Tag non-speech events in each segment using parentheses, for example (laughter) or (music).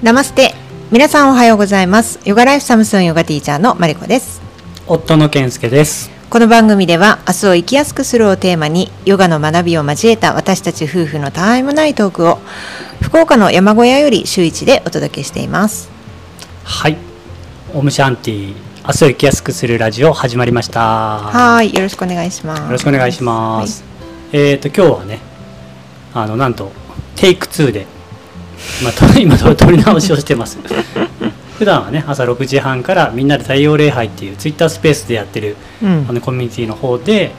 ナマステ。皆さんおはようございます。ヨガライフサムスンヨガティーチャーのマリコです。夫の健介です。この番組では明日を生きやすくするをテーマにヨガの学びを交えた私たち夫婦のたわいもないトークを福岡の山小屋より週一でお届けしています。はい。オムシャンティ明日を生きやすくするラジオ始まりました。はい。よろしくお願いします。よろしくお願いします、えっ、と今日はねあのなんとテイク2で、まあ、と今と撮り直しをしてます。(laughs) 普段はね朝6時半からみんなで太陽礼拝っていうツイッタースペースでやってるうん。あのコミュニティの方で、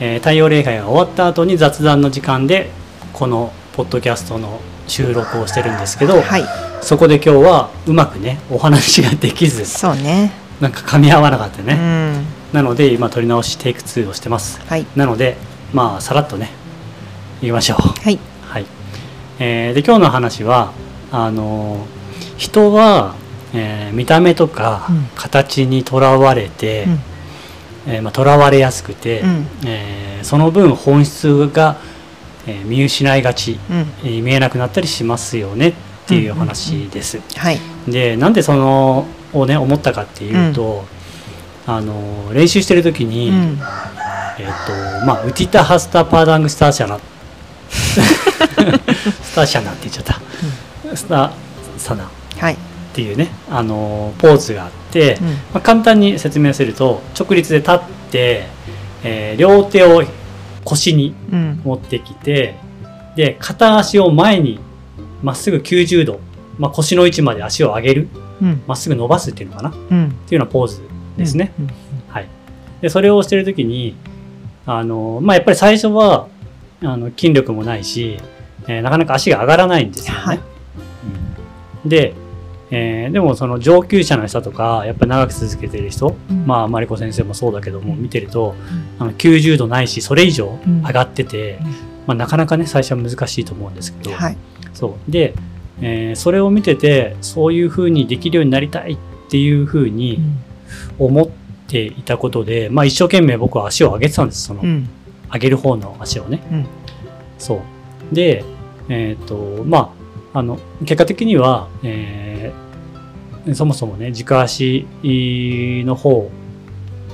えー太陽礼拝が終わった後に雑談の時間でこのポッドキャストの収録をしてるんですけど、はい。そこで今日はうまくねお話ができずそうね。なんか噛み合わなかったうね、ん。なので今撮り直しテイク2をしてます。はい。なのでまあさらっとねいきましょう。はいはい、えーで今日の話はあのー人は、えー見た目とかうん。形にとらわれて、うん。えーまあ、とらわれやすくて、うん。えーその分本質が、えー見失いがち、うん。えー見えなくなったりしますよねっていう話です。はい。でなんでそのをね思ったかっていうと、あの練習してる時に、うん。えっ、とまあウティタハスタパーダングスターシャナ (laughs) スターシャナって言っちゃった、スターサナ。っはい。ていうねあのポーズがあって、うん。まあ、簡単に説明すると直立で立って、えー両手を腰にうん。持ってきてで片足を前にまっすぐ90度、まあ、腰の位置まで足を上げるうん。まっすぐ伸ばすっていうのかな？っうん。ていうようなポーズですね。うん。はい、でそれをしてる時にあの、まあ、やっぱり最初はあの筋力もないし、えーなかなか足が上がらないんですよね。はい。うん。で、えーでもその上級者の人とかやっぱり長く続けてる人、うん。まあマリコ先生もそうだけども見てると、あの90度ないしそれ以上うん。上がってて、うん。まあ、なかなかね最初は難しいと思うんですけど、はい。そう。で、えーそれを見ててそういうふうにできるようになりたいっていうふうに、思っていたことで、まあ、一生懸命僕は足を上げてたんですその、うん。上げる方の足をね、うん。そう。でえっ、とまああの結果的には、えーそもそもね軸足の方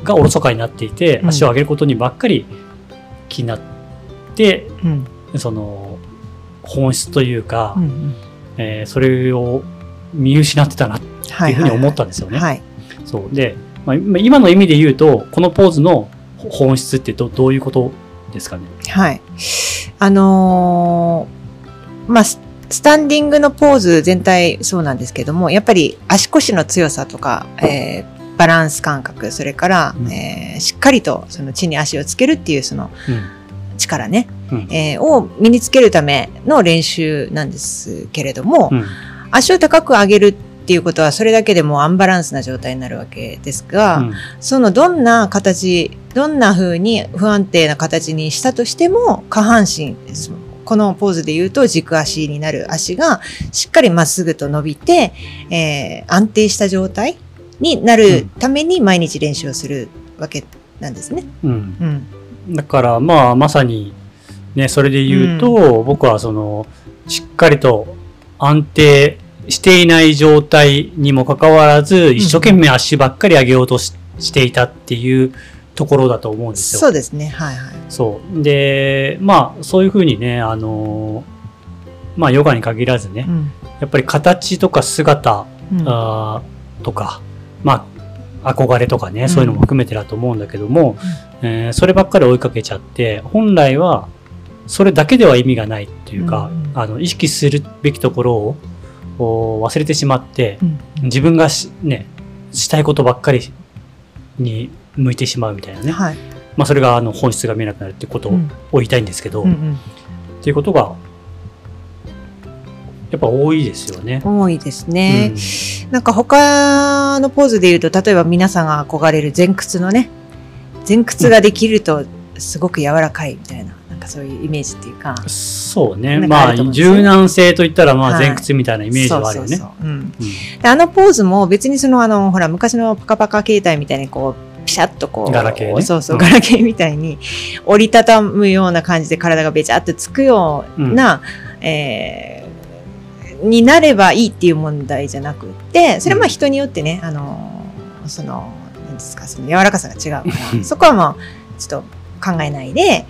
がおろそかになっていて、うん。足を上げることにばっかり気になってうん。その本質というか、うんうん。えーそれを見失ってたなってはいいうふうに思ったんですよね。はい。そう。で、まあ、今今の意味で言うとこのポーズの本質ってどどういうことですかね？はい。あのーまあ、ススタンディングのポーズ全体そうなんですけども、やっぱり足腰の強さとか、えーバランス感覚、それから、うん。えーしっかりとその地に足をつけるっていうその力ね、うん。えーを身につけるための練習なんですけれども、うん。足を高く上げるっていうことはそれだけでもアンバランスな状態になるわけですが、うん。そのどんな形、どんな風に不安定な形にしたとしても、下半身、このポーズで言うと軸足になる足がしっかりまっすぐと伸びて、えー安定した状態になるために毎日練習をするわけなんですね。うんうん。だからまあまさにねそれで言うと、僕はそのしっかりと安定していない状態にもかかわらず一生懸命足ばっかり上げようとししていたっていうところだと思うんですよ。そうですね。はいはい。そうでまあそういうふうにねあのまあヨガに限らずね、うん。やっぱり形とか姿うんあーとか、まあ、憧れとかね、んそういうのも含めてだと思うんだけども、えーそればっかり追いかけちゃって、本来はそれだけでは意味がないっていうか、うんあの意識するべきところをお忘れてしまってう、ん自分がしね、したいことばっかりに向いてしまうみたいなね。はい。まあ、それがあの本質が見えなくなるってことをうん言いたいんですけど、っうんうんていうことが、やっぱ多いですよね。多いですね。なんか他のポーズで言うと、例えば皆さんが憧れる前屈のね、前屈ができるとすごく柔らかいみたいな、なんかそういうイメージっていうか。そうね。まあ、柔軟性といったら、まあ、はい前屈みたいなイメージはあるよね。あのポーズも別にそのあの、ほら、昔のパカパカ携帯みたいにこう、ピシャッとこう、ガラケーね。そうそう、うん。ガラケーみたいに折りたたむような感じで体がべちゃってつくような、えーになればいいっていう問題じゃなくってそれはまあ人によってね、あのそのなんですかその柔らかさが違うから (laughs) そこはまあちょっと考えないで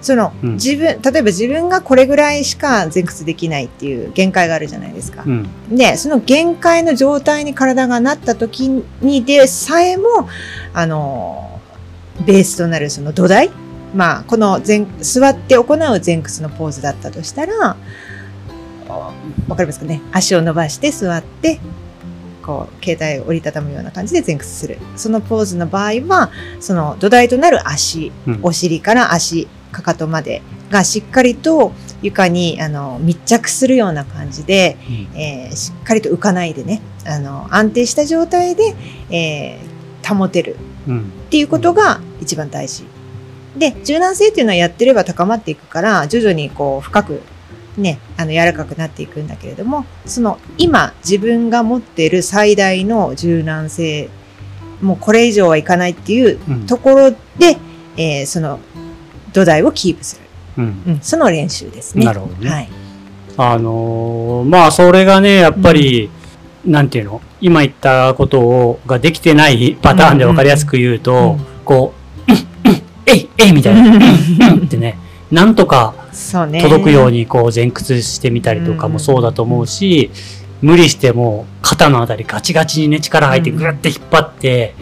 その、うん。自分例えば自分がこれぐらいしか前屈できないっていう限界があるじゃないですか。うん。でその限界の状態に体がなった時にでさえもあのベースとなるその土台。まあこの前座って行う前屈のポーズだったとしたらあわかりますかね？足を伸ばして座ってこう携帯を折りたたむような感じで前屈する。そのポーズの場合はその土台となる足うん。お尻から足かかとまでがしっかりと床にあの密着するような感じで、えーしっかりと浮かないでねあの安定した状態で、えー保てるうん。っていうことが一番大事。で柔軟性っていうのはやってれば高まっていくから徐々にこう深くねあの柔らかくなっていくんだけれどもその今自分が持っている最大の柔軟性もうこれ以上はいかないっていううん。ところで、えーその土台をキープする、うん。うん、その練習ですね。なるほどね。はい。あのーまあ、それがね、やっぱり、なんていうの？今言ったことを、ができてないパターンで分かりやすく言うと、うん。こう、うんうんえい、えいみたいな、うん。うんってね、なんとか届くようにこう前屈してみたりとかもそうだと思うし、無理しても肩のあたりガチガチにね力入ってうん。グッて引っ張って、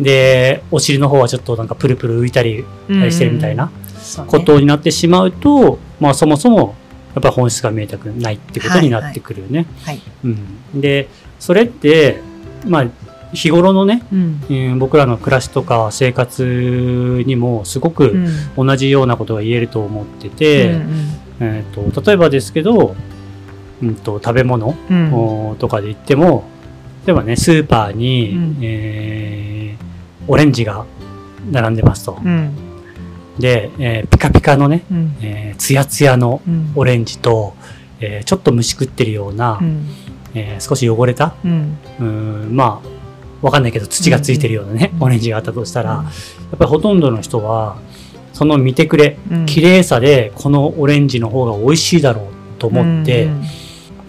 で、お尻の方はちょっとなんかプルプル浮いたりしてるみたいな。そうねことになってしまうと、まあそもそもやっぱ本質が見えたくないってことになってくるよね。はい。うん、で、それって、まあ日頃のね、うん。うん僕らの暮らしとか生活にもすごくうん。同じようなことが言えると思ってて、うんえー、と例えばですけど、うん、と食べ物、うん。おとかで言っても例えばねスーパーに、うん。えーオレンジが並んでますと。うんで、えーピカピカのね、うん。えー、ツヤツヤのうん。オレンジと、えーちょっと虫食ってるような、うん。えー少し汚れた、うん。うーん、まあ、わかんないけど土がついてるようなね、うんオレンジがあったとしたら、やっぱりほとんどの人は、その見てくれ、うん。綺麗さでこのオレンジの方が美味しいだろうと思って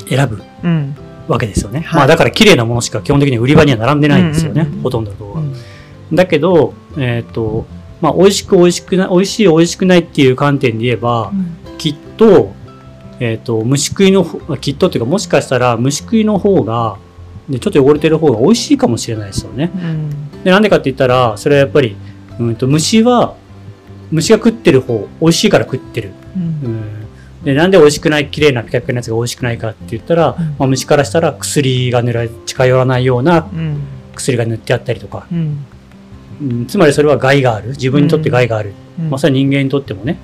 選ぶうん。わけですよね。はい。まあだから綺麗なものしか基本的に売り場には並んでないんですよね、うんうんうんほとんどのところは。うんだけど、えっ、と、まあ美味しく美味しくない、美味しい美味しくないっていう観点で言えば、きっと、えっ、と、虫食いの方、きっとっていうかもしかしたら虫食いの方が、でちょっと汚れてる方が美味しいかもしれないですよね。うん。で、なんでかって言ったら、それはやっぱり、うんと虫は、虫が食ってる方、美味しいから食ってる。うん。うん。で、なんで美味しくない、綺麗なピカピカなやつが美味しくないかって言ったら、うん。まあ、虫からしたら薬が塗られ、近寄らないようなうん。薬が塗ってあったりとか、うんうん、つまりそれは害がある。自分にとって害がある。うん。まあ、それは人間にとってもね、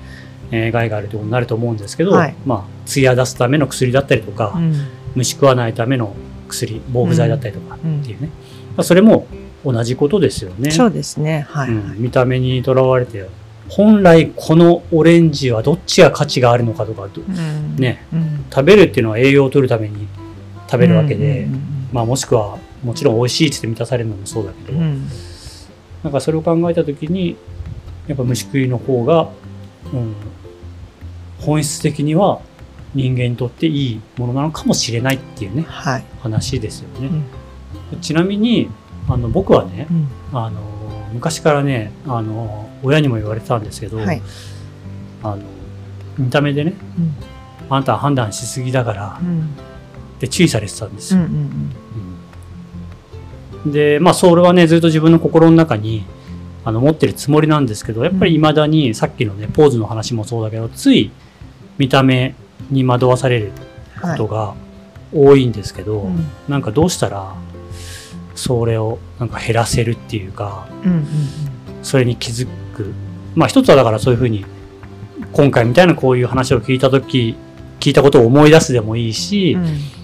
えー害があるということになると思うんですけど、はい。まあ、艶出すための薬だったりとか、うん。虫食わないための薬、防腐剤だったりとかうんっていうね。まあ、それも同じことですよね。そうですね。はい。うん。見た目にとらわれて、本来このオレンジはどっちが価値があるのかとか、どうん。ね、うん食べるっていうのは栄養を取るために食べるわけで、うんまあもしくはもちろん美味しいって満たされるのもそうだけど、うんうんなんかそれを考えた時にやっぱ虫食いの方が、うん、本質的には人間にとっていいものなのかもしれないっていうねはい。話ですよね。ちなみにあの僕はねうん。あの昔からねあの親にも言われてたんですけど、はい。あの見た目でねうん。あんたは判断しすぎだからうん。って注意されてたんですよ。うんうん。うんでまあそれはねずっと自分の心の中にあの持ってるつもりなんですけどやっぱり未だにさっきのねポーズの話もそうだけどつい見た目に惑わされるはいことが多いんですけど、うん。なんかどうしたらそれをなんか減らせるっていうかうんうん。それに気づく。まあ一つはだからそういうふうに今回みたいなこういう話を聞いた時聞いたことを思い出すでもいいし、うん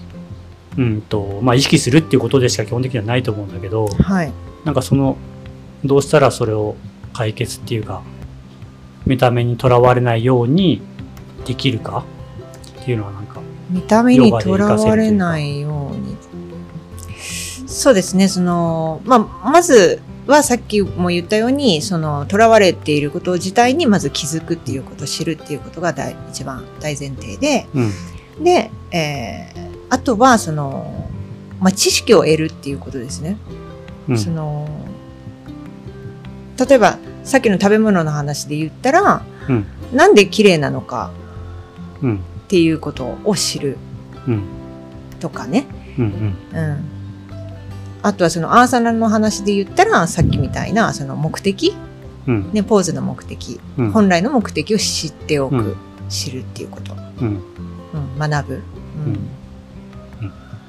うんとまあ、意識するっていうことでしか基本的にはないと思うんだけどはい。なんかそのどうしたらそれを解決っていうか見た目にとらわれないようにできるかっていうのはなんか見た目にとらわれないように。そうですねその、まあ、まずはさっきも言ったようにそのとらわれていること自体にまず気づくっていうこと知るっていうことが大一番大前提で。うん。で、えーあとはその、まあ、知識を得るっていうことですね。うん。その例えばさっきの食べ物の話で言ったら、うん。なんで綺麗なのかうん。っていうことを知るうん。とかね。うんうん。あとはそのアーサナの話で言ったらさっきみたいなその目的、うん。ね、ポーズの目的、うん。本来の目的を知っておく、うん。知るっていうこと、うん。うん、学ぶ、うん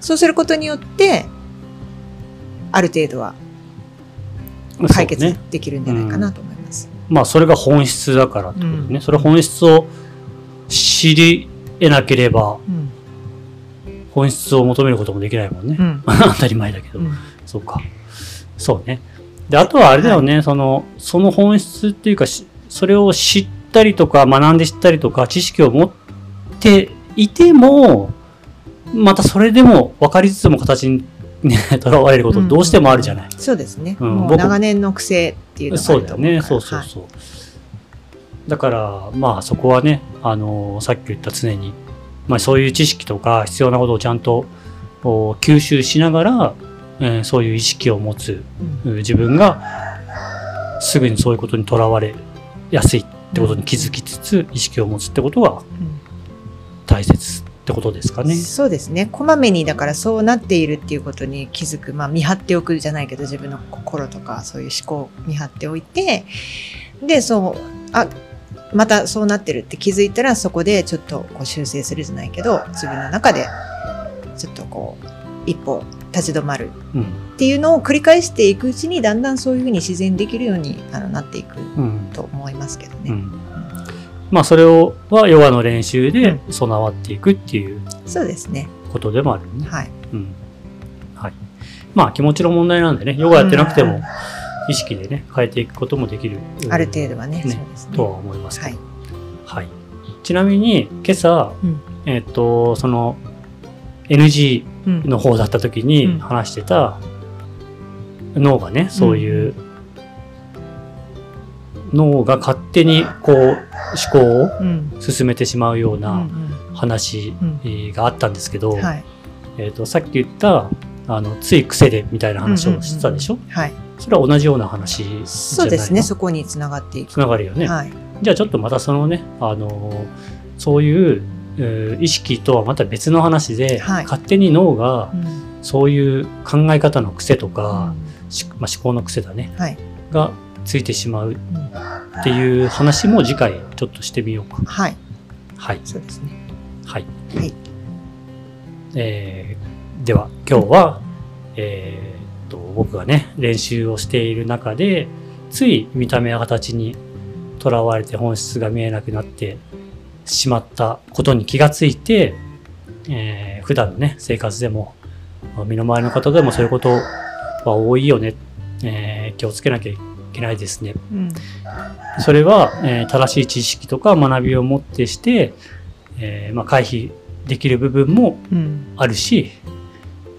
そうすることによってある程度はうん解決できるんじゃないかなと思います。まあそれが本質だからってことね、うん。それ本質を知り得なければうん。本質を求めることもできないもんね、うん。(laughs) 当たり前だけど、うん。そうか。そうね。であとはあれだよね、そのその本質っていうかしそれを知ったりとか学んで知ったりとか知識を持っていてもまたそれでも分かりつつも形にねとらわれることどうしてもあるじゃない、そうですね、うん。もう僕長年の癖っていうのがあそうだよね。そうそうそう。だから、まあそこはね、あのさっき言った常に、まあそういう知識とか必要なことをちゃんとお吸収しながら、えーそういう意識を持つうんう自分がすぐにそういうことにとらわれやすいってことに気づきつつ、意識を持つってことが大切ってことですかね。そうですねこまめにだからそうなっているっていうことに気づく、まあ、見張っておくじゃないけど自分の心とかそういう思考を見張っておいてでそうあまたそうなってるって気づいたらそこでちょっとこう修正するじゃないけど自分の中でちょっとこう一歩立ち止まるうん。っていうのを繰り返していくうちにだんだんそういうふうに自然にできるようにあのなっていくうん。と思いますけどね。うん。まあそれをはヨガの練習で備わっていくっていうそうですね。ことでもあるよね。はい。うん。はい。まあ気持ちの問題なんでね、ヨガやってなくても意識でね、変えていくこともできる。ある程度はね。ねそうですね。とは思いますはいけど。。はい。ちなみに今朝、うんえっ、と、その NG うんの方だった時うんに話してた脳がね、そういう、脳が勝手にこう思考をうん。進めてしまうよううんな話があったんですけど。えー、とさっき言ったあのつい癖でみたいな話をしてたでしょ、うんうんうんはい。それは同じような話じゃないの？そうですね。そこにつながっていく。つながるよね、はい。じゃあちょっとまたそのね、あのーそういう、えー意識とはまた別の話で、はい勝手に脳がうんそういう考え方の癖とか、うしまあ、思考の癖だねんはい。がついてしまううん。っていう話も次回ちょっとしてみようか。はい。はい。そうですね。はい、はい。えーでは今日は、えーっと僕がね練習をしている中でつい見た目や形にとらわれて本質が見えなくなってしまったことに気がついて、えー普段のね生活でも身の回りの方でもそういうことは多いよね、えー気をつけなきゃいけないですねうん。それは、えー正しい知識とか学びをもってして、えーまあ、回避できる部分もうん。あるし、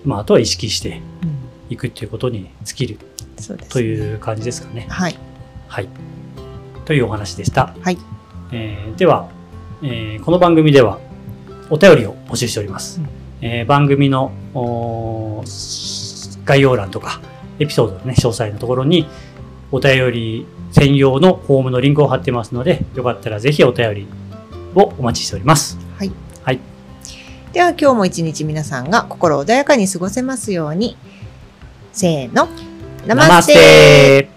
まあ、あとは意識してうんいくっていうことに尽きるそうです。という感じですかね。はい。はい。というお話でした。はい。えーでは、えーこの番組ではお便りを募集しております。うんえー番組の概要欄とかエピソードの、ね、詳細のところにお便り専用のフォームのリンクを貼ってますので、よかったらぜひお便りをお待ちしております。はい。はい。では今日も一日皆さんが心穏やかに過ごせますように。せーの。ナマステ